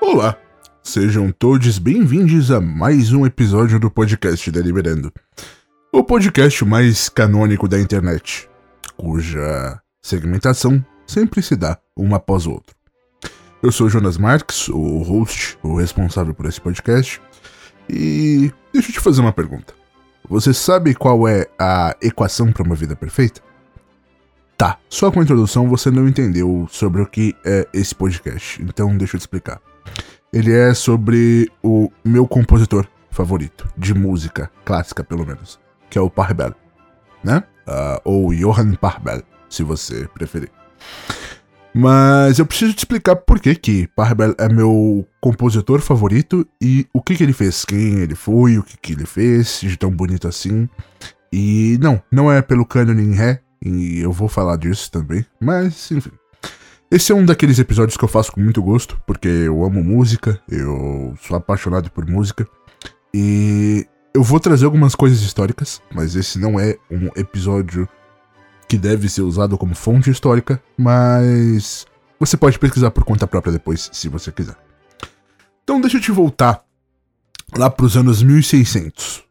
Olá, sejam todos bem-vindos a mais um episódio do podcast Deliberando, o podcast mais canônico da internet, cuja segmentação sempre se dá um após o outro. Eu sou Jonas Marques, o host, o responsável por esse podcast, e deixa eu te fazer uma pergunta. Você sabe qual é a equação para uma vida perfeita? Tá, só com a introdução você não entendeu sobre o que é esse podcast, então deixa eu te explicar. Ele é sobre o meu compositor favorito, de música clássica pelo menos, que é o Parbel, né? Uh, ou Johann Parbel, se você preferir. Mas eu preciso te explicar por que que Parbel é meu compositor favorito e o que que ele fez, quem ele foi, o que que ele fez de tão bonito assim. E não, não é pelo canon em ré, e eu vou falar disso também, mas enfim. Esse é um daqueles episódios que eu faço com muito gosto, porque eu amo música, eu sou apaixonado por música. E eu vou trazer algumas coisas históricas, mas esse não é um episódio que deve ser usado como fonte histórica, mas você pode pesquisar por conta própria depois, se você quiser. Então deixa eu te voltar lá para os anos 1600.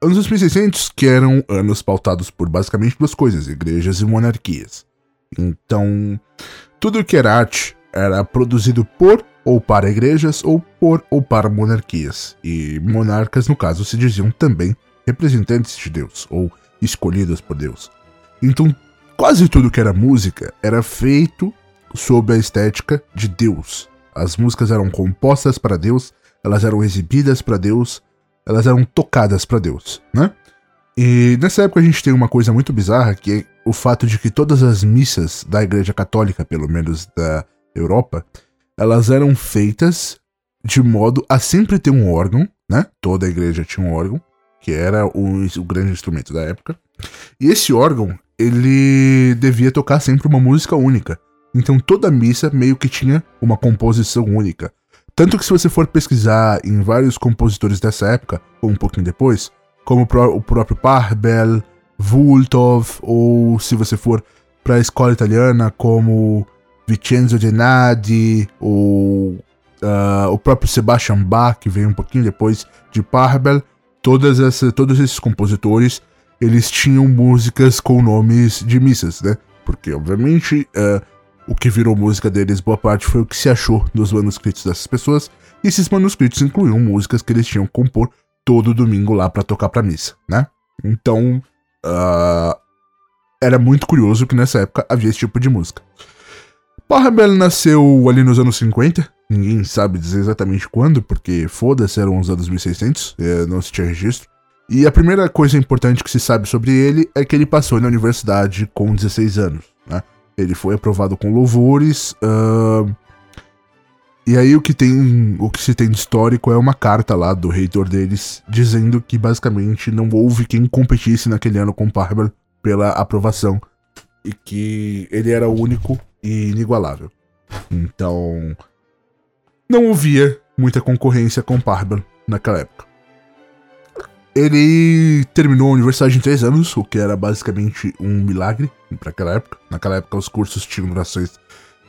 Anos 1600 que eram anos pautados por basicamente duas coisas, igrejas e monarquias. Então, tudo que era arte era produzido por ou para igrejas ou por ou para monarquias. E monarcas, no caso, se diziam também representantes de Deus ou escolhidos por Deus. Então, quase tudo que era música era feito sob a estética de Deus. As músicas eram compostas para Deus, elas eram exibidas para Deus, elas eram tocadas para Deus, né? E nessa época a gente tem uma coisa muito bizarra que é o fato de que todas as missas da Igreja Católica, pelo menos da Europa, elas eram feitas de modo a sempre ter um órgão, né? Toda a igreja tinha um órgão, que era o, o grande instrumento da época. E esse órgão, ele devia tocar sempre uma música única. Então toda missa meio que tinha uma composição única. Tanto que se você for pesquisar em vários compositores dessa época, ou um pouquinho depois, como o próprio Parbel, Vultov, ou se você for para a escola italiana, como Vincenzo Gennadi, ou uh, o próprio Sebastian Bach, que veio um pouquinho depois de Parbel, todas essa, todos esses compositores eles tinham músicas com nomes de missas, né? Porque, obviamente, uh, o que virou música deles, boa parte, foi o que se achou dos manuscritos dessas pessoas, e esses manuscritos incluíam músicas que eles tinham que compor todo domingo lá para tocar pra missa, né? Então, uh, era muito curioso que nessa época havia esse tipo de música. Parabel nasceu ali nos anos 50, ninguém sabe dizer exatamente quando, porque foda-se, eram os anos 1600, eh, não se tinha registro. E a primeira coisa importante que se sabe sobre ele é que ele passou na universidade com 16 anos, né? Ele foi aprovado com louvores. Uh... E aí o que tem, o que se tem de histórico é uma carta lá do reitor deles dizendo que basicamente não houve quem competisse naquele ano com Parber pela aprovação e que ele era único e inigualável. Então não havia muita concorrência com Parber naquela época. Ele terminou a universidade em três anos, o que era basicamente um milagre para aquela época. Naquela época, os cursos tinham durações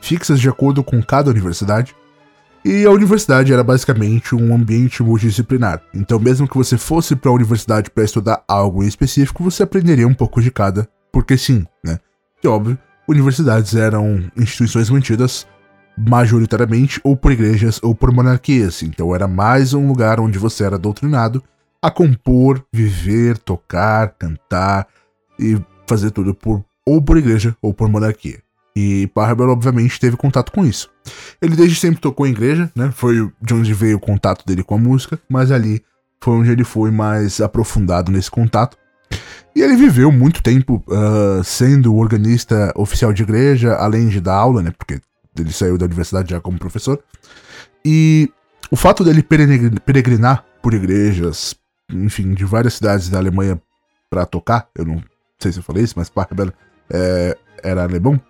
fixas de acordo com cada universidade. E a universidade era basicamente um ambiente multidisciplinar. Então, mesmo que você fosse para a universidade para estudar algo em específico, você aprenderia um pouco de cada, porque sim, né? E óbvio, universidades eram instituições mantidas majoritariamente ou por igrejas ou por monarquias. Então, era mais um lugar onde você era doutrinado a compor, viver, tocar, cantar e fazer tudo por ou por igreja ou por monarquia. E Parabel, obviamente, teve contato com isso. Ele desde sempre tocou em igreja, né? Foi de onde veio o contato dele com a música, mas ali foi onde ele foi mais aprofundado nesse contato. E ele viveu muito tempo uh, sendo organista oficial de igreja, além de dar aula, né? Porque ele saiu da universidade já como professor. E o fato dele peregrinar por igrejas, enfim, de várias cidades da Alemanha para tocar, eu não sei se eu falei isso, mas Parkbell é, era alemão,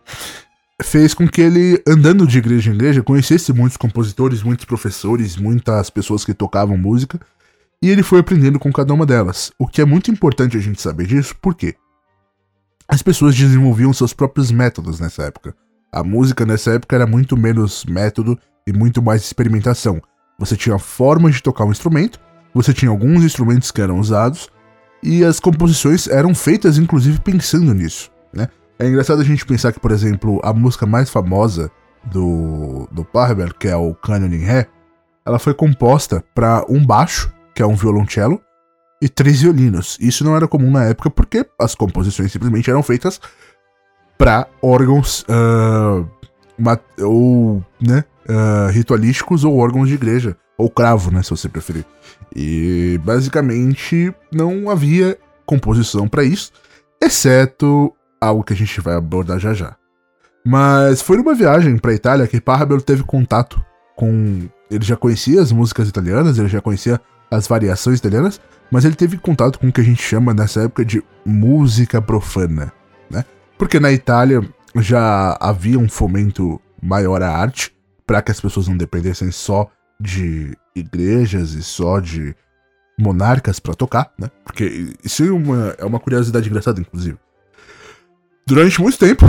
fez com que ele, andando de igreja em igreja, conhecesse muitos compositores, muitos professores, muitas pessoas que tocavam música, e ele foi aprendendo com cada uma delas. O que é muito importante a gente saber disso, porque as pessoas desenvolviam seus próprios métodos nessa época. A música nessa época era muito menos método e muito mais experimentação. Você tinha formas de tocar um instrumento, você tinha alguns instrumentos que eram usados, e as composições eram feitas inclusive pensando nisso? É engraçado a gente pensar que, por exemplo, a música mais famosa do, do Parber, que é o Canyon em Ré, ela foi composta para um baixo, que é um violoncelo, e três violinos. Isso não era comum na época porque as composições simplesmente eram feitas para órgãos uh, ou né, uh, ritualísticos ou órgãos de igreja, ou cravo, né, se você preferir. E basicamente não havia composição para isso, exceto algo que a gente vai abordar já já. Mas foi numa viagem para Itália que Parabelo teve contato com. Ele já conhecia as músicas italianas, ele já conhecia as variações italianas, mas ele teve contato com o que a gente chama nessa época de música profana, né? Porque na Itália já havia um fomento maior à arte para que as pessoas não dependessem só de igrejas e só de monarcas para tocar, né? Porque isso é uma, é uma curiosidade engraçada, inclusive. Durante muito tempo,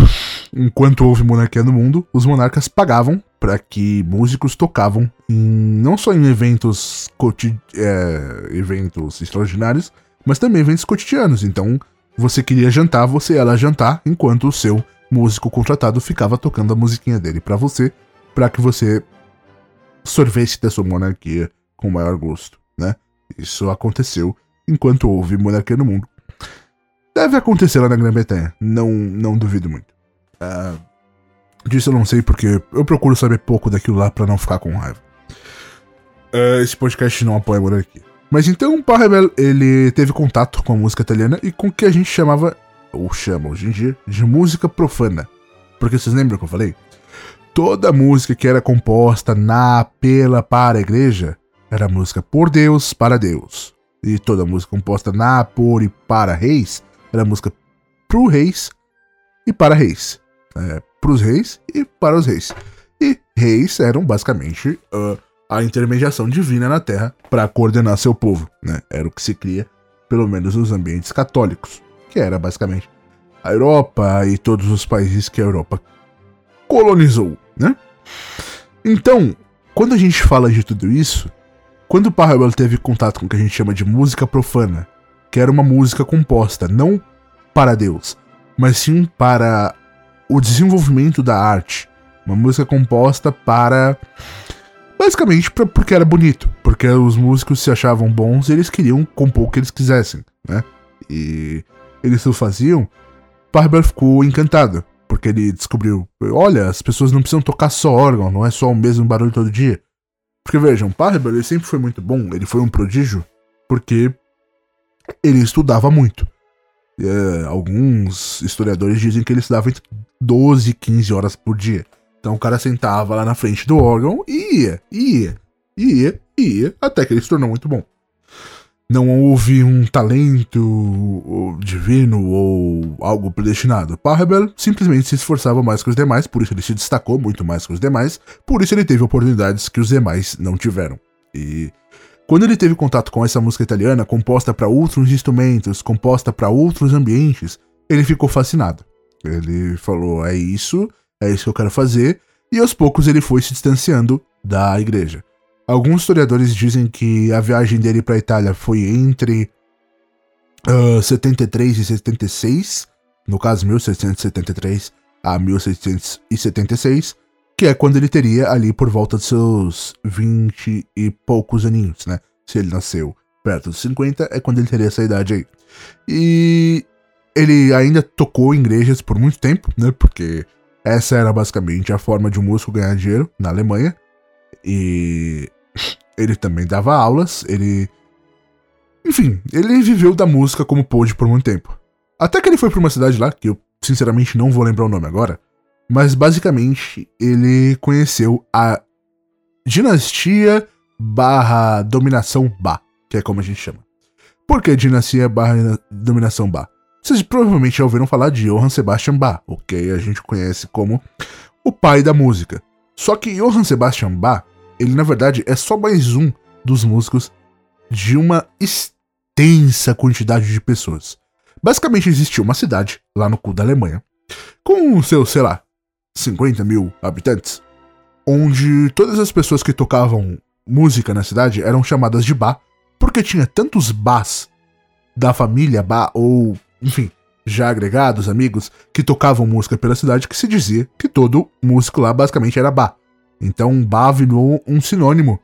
enquanto houve monarquia no mundo, os monarcas pagavam para que músicos tocavam em, não só em eventos, é, eventos extraordinários, mas também eventos cotidianos. Então, você queria jantar, você ia lá jantar, enquanto o seu músico contratado ficava tocando a musiquinha dele para você, para que você sorvesse da sua monarquia com maior gosto, né? Isso aconteceu enquanto houve monarquia no mundo. Deve acontecer lá na Grã-Bretanha, não, não duvido muito. Uh, Disso eu não sei porque eu procuro saber pouco daquilo lá para não ficar com raiva. Uh, esse podcast não apoia a monarquia. Mas então o Parrebel, ele teve contato com a música italiana e com o que a gente chamava, ou chama hoje em dia, de música profana. Porque vocês lembram que eu falei? Toda música que era composta na, pela, para a igreja era música por Deus, para Deus. E toda música composta na, por e para reis era música pro reis e para reis. É, para os reis e para os reis. E reis eram basicamente uh, a intermediação divina na Terra para coordenar seu povo. Né? Era o que se cria, pelo menos nos ambientes católicos, que era basicamente a Europa e todos os países que a Europa colonizou. Né? Então, quando a gente fala de tudo isso, quando o Parabel teve contato com o que a gente chama de música profana, que era uma música composta não para Deus, mas sim para o desenvolvimento da arte. Uma música composta para. Basicamente pra, porque era bonito. Porque os músicos se achavam bons e eles queriam compor o que eles quisessem, né? E eles o faziam. Parber ficou encantado. Porque ele descobriu: olha, as pessoas não precisam tocar só órgão, não é só o mesmo barulho todo dia. Porque vejam, Parber ele sempre foi muito bom, ele foi um prodígio, porque ele estudava muito. É, alguns historiadores dizem que ele estudava entre 12 e 15 horas por dia. Então o cara sentava lá na frente do órgão e ia, ia, ia, ia, até que ele se tornou muito bom. Não houve um talento divino ou algo predestinado. Parrebel simplesmente se esforçava mais que os demais, por isso ele se destacou muito mais que os demais, por isso ele teve oportunidades que os demais não tiveram. E quando ele teve contato com essa música italiana, composta para outros instrumentos, composta para outros ambientes, ele ficou fascinado. Ele falou: é isso, é isso que eu quero fazer, e aos poucos ele foi se distanciando da igreja. Alguns historiadores dizem que a viagem dele para a Itália foi entre uh, 73 e 76, no caso 1673 a 1676, que é quando ele teria ali por volta de seus 20 e poucos aninhos, né? Se ele nasceu perto dos 50, é quando ele teria essa idade aí. E ele ainda tocou em igrejas por muito tempo, né? Porque essa era basicamente a forma de um músico ganhar dinheiro na Alemanha. E ele também dava aulas, ele. Enfim, ele viveu da música como pôde por muito tempo. Até que ele foi para uma cidade lá, que eu sinceramente não vou lembrar o nome agora, mas basicamente ele conheceu a dinastia barra dominação Ba, que é como a gente chama. Por que dinastia barra dominação Ba? Vocês provavelmente já ouviram falar de Johann Sebastian Bach, o que a gente conhece como o pai da música. Só que Johann Sebastian Bach, ele na verdade é só mais um dos músicos de uma extensa quantidade de pessoas. Basicamente existiu uma cidade lá no cu da Alemanha, com seus, sei lá, 50 mil habitantes, onde todas as pessoas que tocavam música na cidade eram chamadas de Bá, porque tinha tantos Bás da família Bá, ou, enfim, já agregados, amigos, que tocavam música pela cidade, que se dizia que todo músico lá basicamente era Bá. Então, Bá virou um sinônimo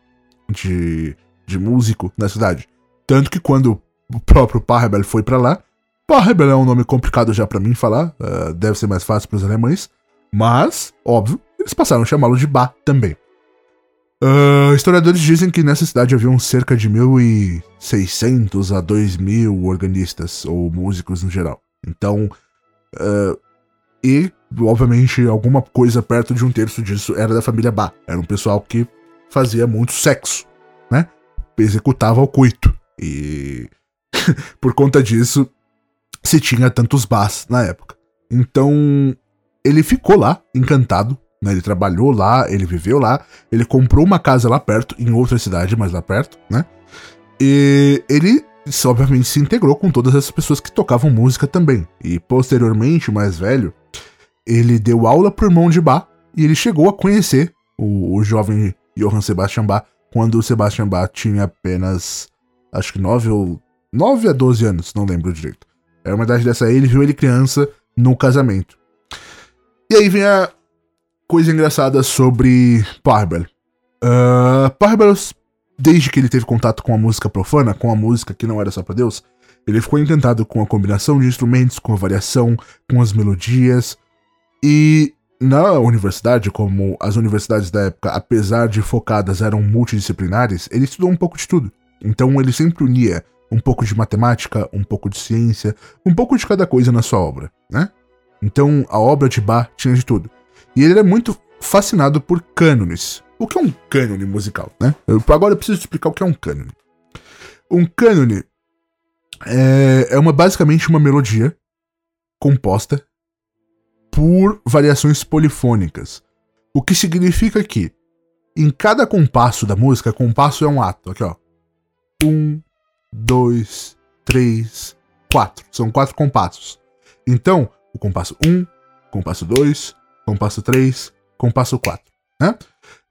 de, de músico na cidade. Tanto que quando o próprio Parrebel foi para lá, Parrebel é um nome complicado já para mim falar, uh, deve ser mais fácil para os alemães, mas, óbvio, eles passaram a chamá-lo de Bá também. Uh, historiadores dizem que nessa cidade haviam cerca de 1.600 a 2.000 organistas, ou músicos no geral. Então, uh, e, obviamente, alguma coisa perto de um terço disso era da família Bá. Era um pessoal que fazia muito sexo, né? Executava o coito. E, por conta disso, se tinha tantos Bás na época. Então, ele ficou lá, encantado, né? Ele trabalhou lá, ele viveu lá, ele comprou uma casa lá perto, em outra cidade, mas lá perto, né? E ele, obviamente, se integrou com todas essas pessoas que tocavam música também. E posteriormente, mais velho, ele deu aula pro irmão de Bach e ele chegou a conhecer o, o jovem Johann Sebastian Bach quando o Sebastian Bach tinha apenas, acho que 9 ou 9 a 12 anos, não lembro direito. Era uma idade dessa aí, ele viu ele criança no casamento. E aí vem a coisa engraçada sobre Parbel. Uh, Parbel, desde que ele teve contato com a música profana, com a música que não era só para Deus, ele ficou encantado com a combinação de instrumentos, com a variação, com as melodias. E na universidade, como as universidades da época, apesar de focadas eram multidisciplinares, ele estudou um pouco de tudo. Então ele sempre unia um pouco de matemática, um pouco de ciência, um pouco de cada coisa na sua obra, né? Então a obra de Bach tinha de tudo. E ele era muito fascinado por cânones. O que é um cânone musical, né? Eu, agora eu preciso explicar o que é um cânone. Um cânone é, é uma, basicamente uma melodia composta por variações polifônicas. O que significa que em cada compasso da música, compasso é um ato. Aqui, ó. Um, dois, três, quatro. São quatro compassos. Então, o compasso 1, um, compasso 2, compasso 3, compasso 4. Né?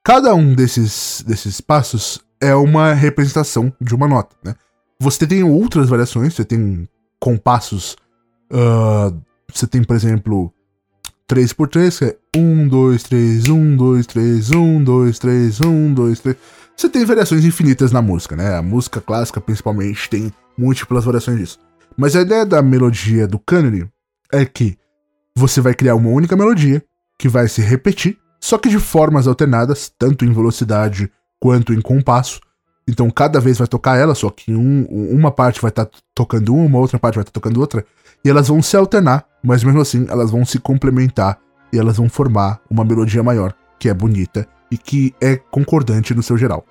Cada um desses, desses passos é uma representação de uma nota. Né? Você tem outras variações, você tem compassos. Uh, você tem, por exemplo, 3 por 3, que é 1, 2, 3, 1, 2, 3, 1, 2, 3, 1, 2, 3. Você tem variações infinitas na música, né? A música clássica, principalmente, tem múltiplas variações disso. Mas a ideia da melodia do cânone é que você vai criar uma única melodia que vai se repetir, só que de formas alternadas, tanto em velocidade quanto em compasso. Então cada vez vai tocar ela, só que um, uma parte vai estar tá tocando uma, outra parte vai estar tá tocando outra, e elas vão se alternar, mas mesmo assim elas vão se complementar e elas vão formar uma melodia maior, que é bonita e que é concordante no seu geral.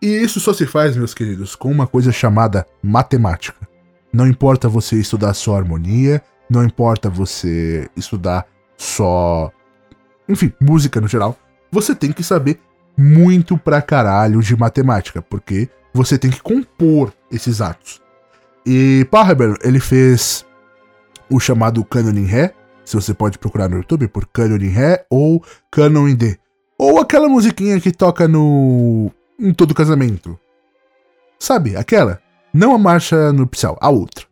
E isso só se faz, meus queridos, com uma coisa chamada matemática. Não importa você estudar só harmonia, não importa você estudar só enfim, música no geral, você tem que saber muito pra caralho de matemática, porque você tem que compor esses atos. E Parber, ele fez o chamado Canon em Ré, se você pode procurar no YouTube por Canon em Ré ou Canon em D. Ou aquela musiquinha que toca no. em todo casamento. Sabe, aquela? Não a marcha nupcial, a outra.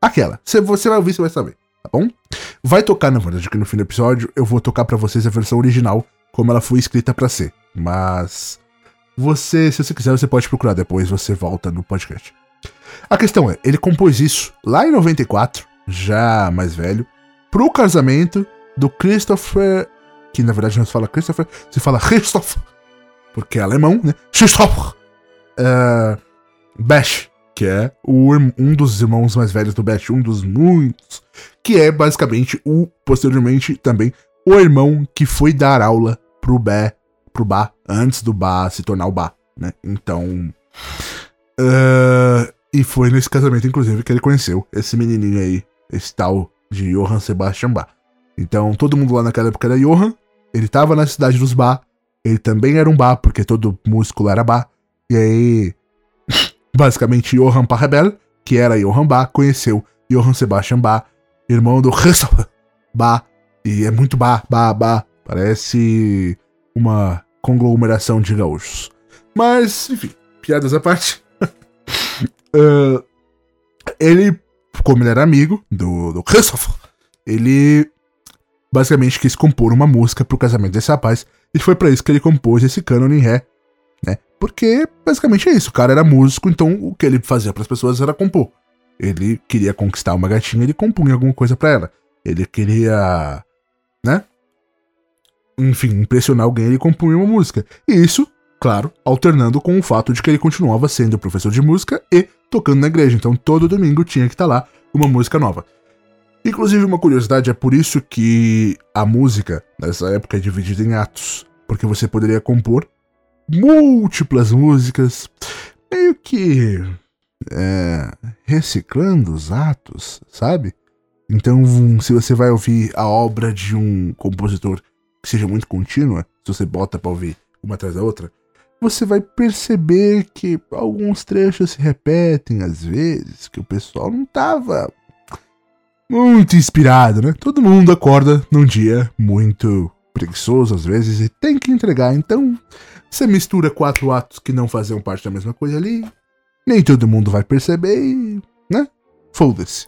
Aquela. Você vai ouvir, você vai saber, bom? Vai tocar, na verdade, aqui no fim do episódio, eu vou tocar para vocês a versão original, como ela foi escrita para ser. Mas você, se você quiser, você pode procurar depois, você volta no podcast. A questão é, ele compôs isso lá em 94, já mais velho, pro casamento do Christopher, que na verdade não se fala Christopher, se fala Christoph, porque é alemão, né? Christoph uh, Bash, que é o, um dos irmãos mais velhos do Bash, um dos muitos que é basicamente o, posteriormente também, o irmão que foi dar aula pro Bé, pro Bá, antes do Bá se tornar o Bá, né? Então. Uh, e foi nesse casamento, inclusive, que ele conheceu esse menininho aí, esse tal de Johann Sebastian Bach. Então, todo mundo lá naquela época era Johann, ele tava na cidade dos Bá, ele também era um Bá, porque todo músculo era Bá, e aí, basicamente, Johann Parrebel, que era Johann Bach, conheceu Johann Sebastian Bach, irmão do Ba. E é muito Ba, Ba, Ba. Parece uma conglomeração de gaúchos. Mas, enfim, piadas à parte. uh, ele, como ele era amigo do, do Christopher, ele basicamente quis compor uma música pro casamento desse rapaz. E foi para isso que ele compôs esse canon em ré? Porque basicamente é isso. O cara era músico, então o que ele fazia para as pessoas era compor. Ele queria conquistar uma gatinha, ele compunha alguma coisa para ela. Ele queria, né? Enfim, impressionar alguém, ele compunha uma música. E isso, claro, alternando com o fato de que ele continuava sendo professor de música e tocando na igreja. Então todo domingo tinha que estar tá lá uma música nova. Inclusive, uma curiosidade, é por isso que a música nessa época é dividida em atos. Porque você poderia compor múltiplas músicas, meio que é, reciclando os atos, sabe? Então, se você vai ouvir a obra de um compositor que seja muito contínua, se você bota pra ouvir uma atrás da outra, você vai perceber que alguns trechos se repetem às vezes, que o pessoal não tava muito inspirado, né? Todo mundo acorda num dia muito preguiçoso às vezes e tem que entregar. Então, você mistura quatro atos que não faziam parte da mesma coisa ali. Nem todo mundo vai perceber e, né? Foda-se.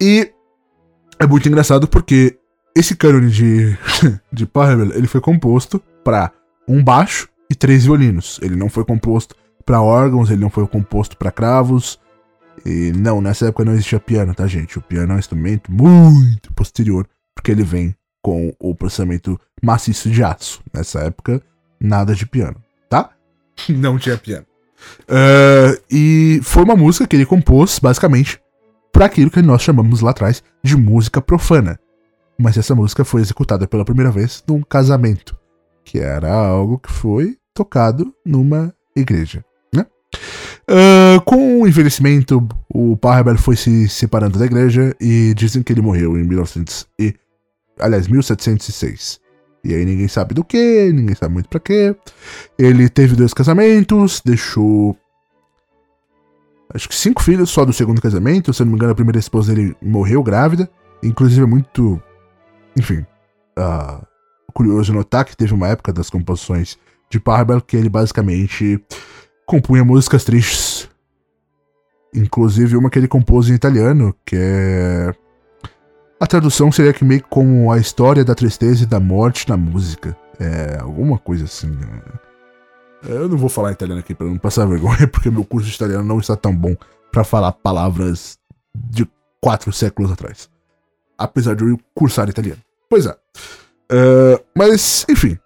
E é muito engraçado porque esse cânone de, de Parvel, ele foi composto para um baixo e três violinos. Ele não foi composto para órgãos, ele não foi composto para cravos, e não, nessa época não existia piano, tá, gente? O piano é um instrumento muito posterior, porque ele vem com o processamento maciço de aço. Nessa época, nada de piano, tá? Não tinha piano. Uh, e foi uma música que ele compôs, basicamente, para aquilo que nós chamamos lá atrás de música profana. Mas essa música foi executada pela primeira vez num casamento, que era algo que foi tocado numa igreja. Uh, com o envelhecimento, o Parber foi se separando da igreja e dizem que ele morreu em 1900 e, aliás, 1706. E aí ninguém sabe do que, ninguém sabe muito para quê. Ele teve dois casamentos, deixou acho que cinco filhos só do segundo casamento. Se eu não me engano, a primeira esposa dele morreu grávida. Inclusive é muito, enfim, uh, curioso notar que teve uma época das composições de Parber que ele basicamente compunha músicas tristes. Inclusive uma que ele compôs em italiano, que é. A tradução seria que meio como a história da tristeza e da morte na música. É, alguma coisa assim. Né? Eu não vou falar italiano aqui para não passar vergonha, porque meu curso de italiano não está tão bom para falar palavras de quatro séculos atrás. Apesar de eu cursar italiano. Pois é. Uh, mas, enfim.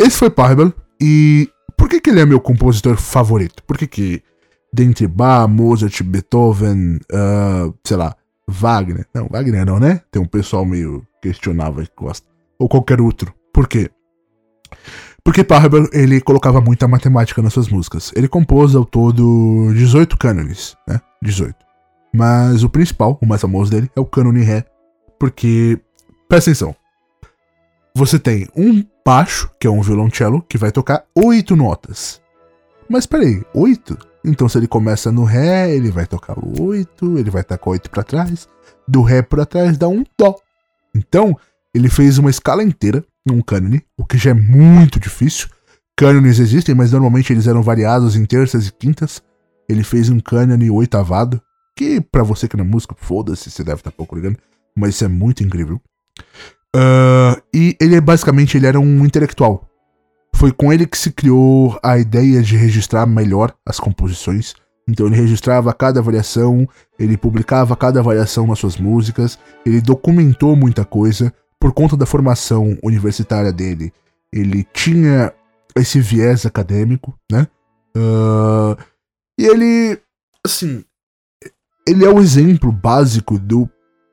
Esse foi Parbel e por que, que ele é meu compositor favorito? Por que, que dentre Bach, Mozart, Beethoven, uh, sei lá, Wagner. Não, Wagner não, né? Tem um pessoal meio questionável que gosta. Ou qualquer outro. Por quê? Porque Parber, ele colocava muita matemática nas suas músicas. Ele compôs ao todo 18 cânones, né? 18. Mas o principal, o mais famoso dele, é o cânone Ré. Porque, presta atenção, você tem um baixo, que é um violoncelo, que vai tocar oito notas. Mas peraí, oito? Então se ele começa no Ré, ele vai tocar oito, ele vai tocar oito para trás. Do Ré para trás dá um Dó. Então, ele fez uma escala inteira num cânone, o que já é muito difícil. Cânones existem, mas normalmente eles eram variados em terças e quintas. Ele fez um cânone oitavado, que para você que não é músico, foda-se, você deve estar tá pouco ligando, mas isso é muito incrível. Uh, e ele é basicamente ele era um intelectual. Foi com ele que se criou a ideia de registrar melhor as composições. Então ele registrava cada variação, ele publicava cada variação nas suas músicas, ele documentou muita coisa por conta da formação universitária dele. Ele tinha esse viés acadêmico, né? Uh, e ele, assim, ele é o exemplo básico do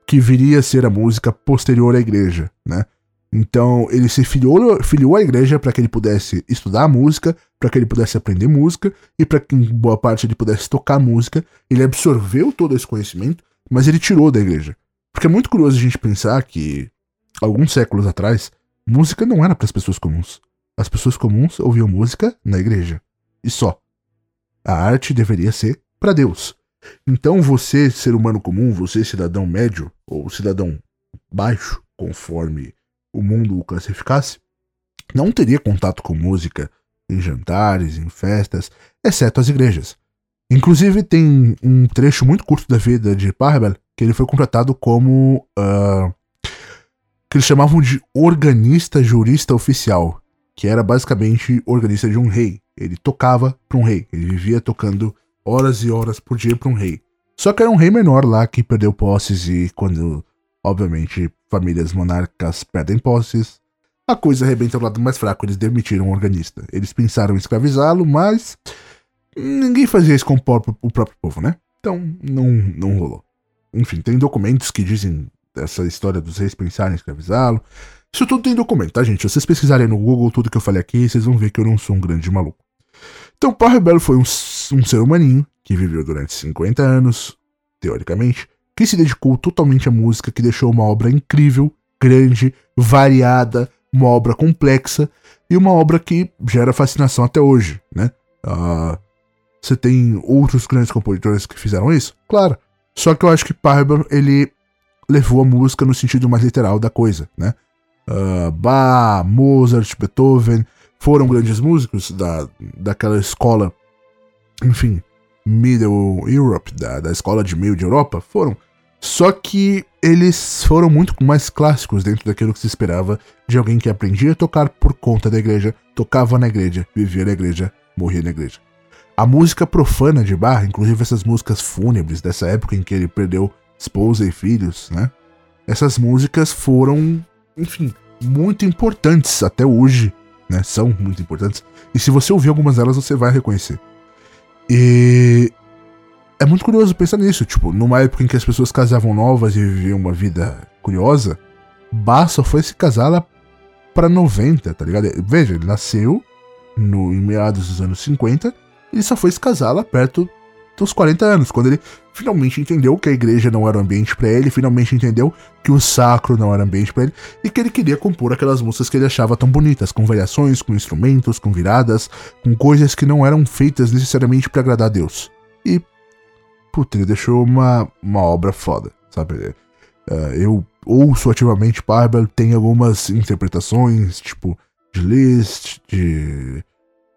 que viria a ser a música posterior à igreja, né? Então ele se filiou, filiou à igreja para que ele pudesse estudar música, para que ele pudesse aprender música e para que em boa parte ele pudesse tocar música. Ele absorveu todo esse conhecimento, mas ele tirou da igreja. Porque é muito curioso a gente pensar que alguns séculos atrás, música não era para as pessoas comuns. As pessoas comuns ouviam música na igreja. E só. A arte deveria ser para Deus. Então você, ser humano comum, você, cidadão médio ou cidadão baixo, conforme o mundo o classificasse, não teria contato com música em jantares, em festas, exceto as igrejas. Inclusive, tem um trecho muito curto da vida de Parbel que ele foi contratado como. Uh, que eles chamavam de organista jurista oficial, que era basicamente organista de um rei. Ele tocava para um rei, ele vivia tocando horas e horas por dia para um rei. Só que era um rei menor lá que perdeu posses e quando, obviamente, famílias monarcas perdem posses, a coisa arrebenta do lado mais fraco, eles demitiram o organista. Eles pensaram em escravizá-lo, mas ninguém fazia isso com o próprio, o próprio povo, né? Então não, não rolou. Enfim, tem documentos que dizem essa história dos reis pensarem em escravizá-lo. Isso tudo tem documento, tá, gente? Se vocês pesquisarem no Google tudo que eu falei aqui, vocês vão ver que eu não sou um grande maluco. Então, Pau Rebelo foi um, um ser humaninho que viveu durante 50 anos, teoricamente, que se dedicou totalmente à música, que deixou uma obra incrível, grande, variada, uma obra complexa e uma obra que gera fascinação até hoje, né? Uh, você tem outros grandes compositores que fizeram isso? Claro. Só que eu acho que Parber, ele levou a música no sentido mais literal da coisa, né? Uh, Bach, Mozart, Beethoven foram grandes músicos da, daquela escola, enfim, Middle Europe, da, da escola de meio de Europa, foram. Só que eles foram muito mais clássicos dentro daquilo que se esperava de alguém que aprendia a tocar por conta da igreja, tocava na igreja, vivia na igreja, morria na igreja. A música profana de Bach, inclusive essas músicas fúnebres dessa época em que ele perdeu esposa e filhos, né? Essas músicas foram, enfim, muito importantes até hoje, né? São muito importantes. E se você ouvir algumas delas, você vai reconhecer. E é muito curioso pensar nisso, tipo, numa época em que as pessoas casavam novas e viviam uma vida curiosa, Bach só foi se casar lá pra 90, tá ligado? Veja, ele nasceu no, em meados dos anos 50, ele só foi se casar lá perto dos 40 anos, quando ele finalmente entendeu que a igreja não era um ambiente para ele, finalmente entendeu que o sacro não era ambiente para ele e que ele queria compor aquelas músicas que ele achava tão bonitas, com variações, com instrumentos, com viradas, com coisas que não eram feitas necessariamente para agradar a Deus. E puta, ele deixou uma, uma obra foda, sabe? Uh, eu ouço ativamente Barbel, tem algumas interpretações, tipo, de Liszt, de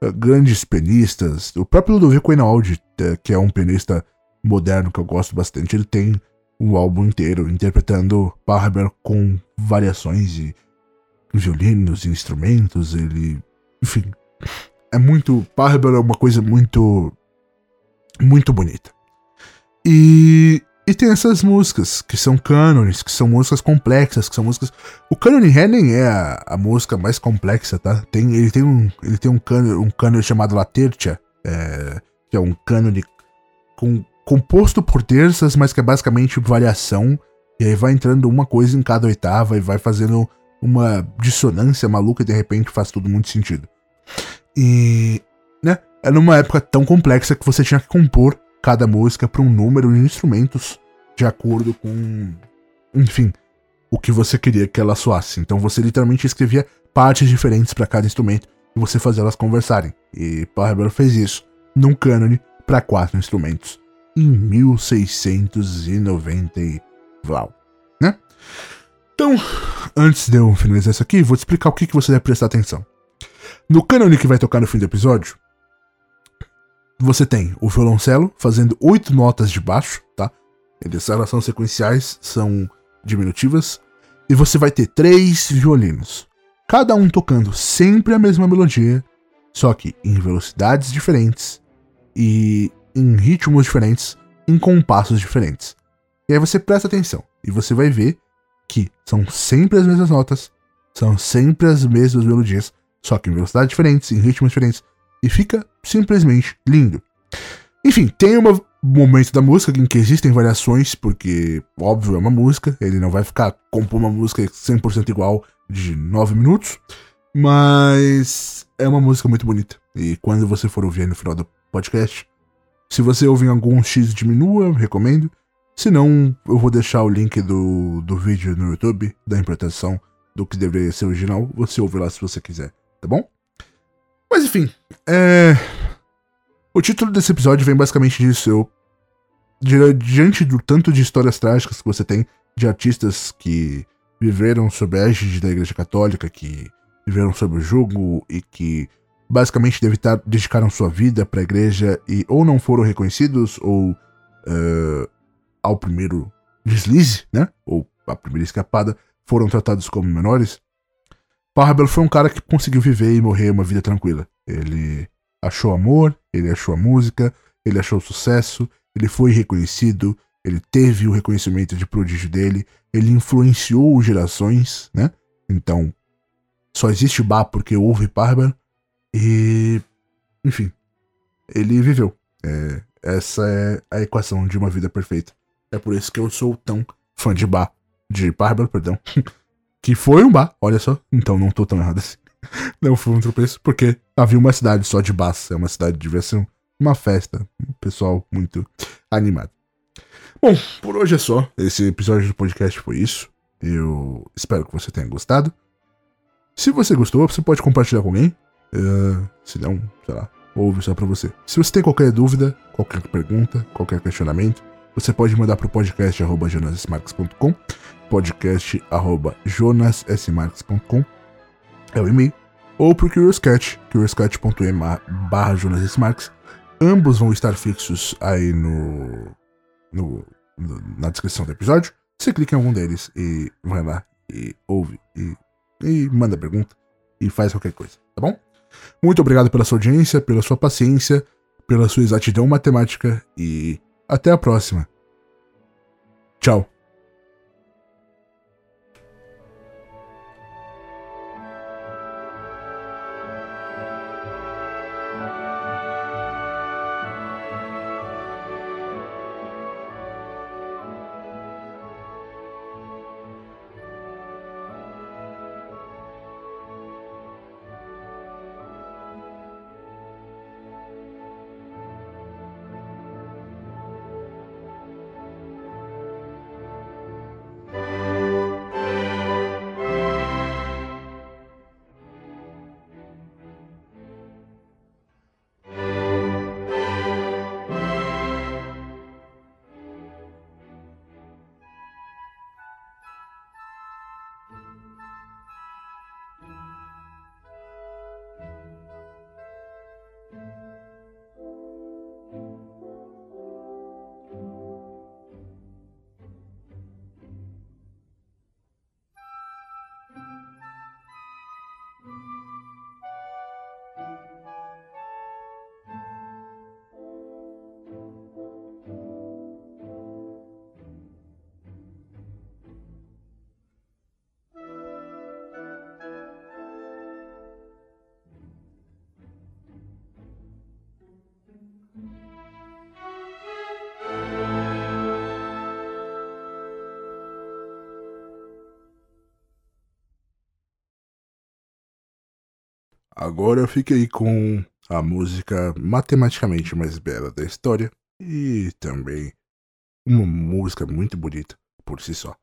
uh, grandes pianistas. O próprio Ludovico Einaudi, uh, que é um pianista moderno que eu gosto bastante, ele tem um álbum inteiro interpretando Barbel com variações e violinos e instrumentos, ele... Enfim, é muito... Barbel é uma coisa muito... Muito bonita. E, e tem essas músicas, que são cânones, que são músicas complexas, que são músicas. O cânone ré é a, a, música mais complexa, tá? Tem, ele tem um, ele tem um cânone, um cânone chamado La Tercia, é, que é um cânone com, composto por terças, mas que é basicamente variação. E aí vai entrando uma coisa em cada oitava e vai fazendo uma dissonância maluca e de repente faz tudo muito sentido. E, né? É numa época tão complexa que você tinha que compor cada música para um número de instrumentos de acordo com, enfim, o que você queria que ela soasse. Então você literalmente escrevia partes diferentes para cada instrumento e você fazia elas conversarem. E Parber fez isso num cânone para quatro instrumentos em 1690 e né? Então, antes de eu finalizar isso aqui, vou te explicar o que, que você deve prestar atenção. No cânone que vai tocar no fim do episódio, você tem o violoncelo fazendo oito notas de baixo, tá? Eles são sequenciais, são diminutivas. E você vai ter três violinos, cada um tocando sempre a mesma melodia, só que em velocidades diferentes e em ritmos diferentes, em compassos diferentes. E aí você presta atenção e você vai ver que são sempre as mesmas notas, são sempre as mesmas melodias, só que em velocidades diferentes, em ritmos diferentes, e fica simplesmente lindo. Enfim, tem um momento da música em que existem variações, porque, óbvio, é uma música, ele não vai ficar compor uma música 100% igual de 9 minutos, mas é uma música muito bonita. E quando você for ouvir no final do podcast, se você ouvir algum X diminua, recomendo. Se não, eu vou deixar o link do, do vídeo no YouTube, da interpretação do que deveria ser original. Você ouve lá se você quiser, tá bom? Mas enfim, é. O título desse episódio vem basicamente disso. Eu. Diante do tanto de histórias trágicas que você tem de artistas que viveram sob a égide da Igreja Católica, que viveram sob o jugo e que basicamente dedicaram sua vida para a igreja e ou não foram reconhecidos ou uh, ao primeiro deslize, né? Ou a primeira escapada, foram tratados como menores. Parbel foi um cara que conseguiu viver e morrer uma vida tranquila. Ele achou amor, ele achou a música, ele achou sucesso, ele foi reconhecido, ele teve o reconhecimento de prodígio dele, ele influenciou gerações, né? Então, só existe Bá porque houve Parbel e, enfim, ele viveu. É, essa é a equação de uma vida perfeita. É por isso que eu sou tão fã de Bá, de Bárbara, perdão, que foi um bar, olha só, então não tô tão errado assim. Não foi um tropeço, porque havia uma cidade só de Bass, é uma cidade de diversão, uma festa, um pessoal muito animado. Bom, por hoje é só. Esse episódio do podcast foi isso. Eu espero que você tenha gostado. Se você gostou, você pode compartilhar com alguém. Uh, se não, sei lá, ouve só pra você. Se você tem qualquer dúvida, qualquer pergunta, qualquer questionamento, você pode mandar pro podcast arroba jonasmarques.com podcast arroba jonassmarques.com é o e-mail ou pro barra jonasmarques ambos vão estar fixos aí no, no, no, na descrição do episódio você clica em algum deles e vai lá e ouve e, e manda pergunta e faz qualquer coisa, tá bom? Muito obrigado pela sua audiência, pela sua paciência, pela sua exatidão matemática e até a próxima. Tchau. Agora eu fiquei com a música matematicamente mais bela da história e também uma música muito bonita por si só.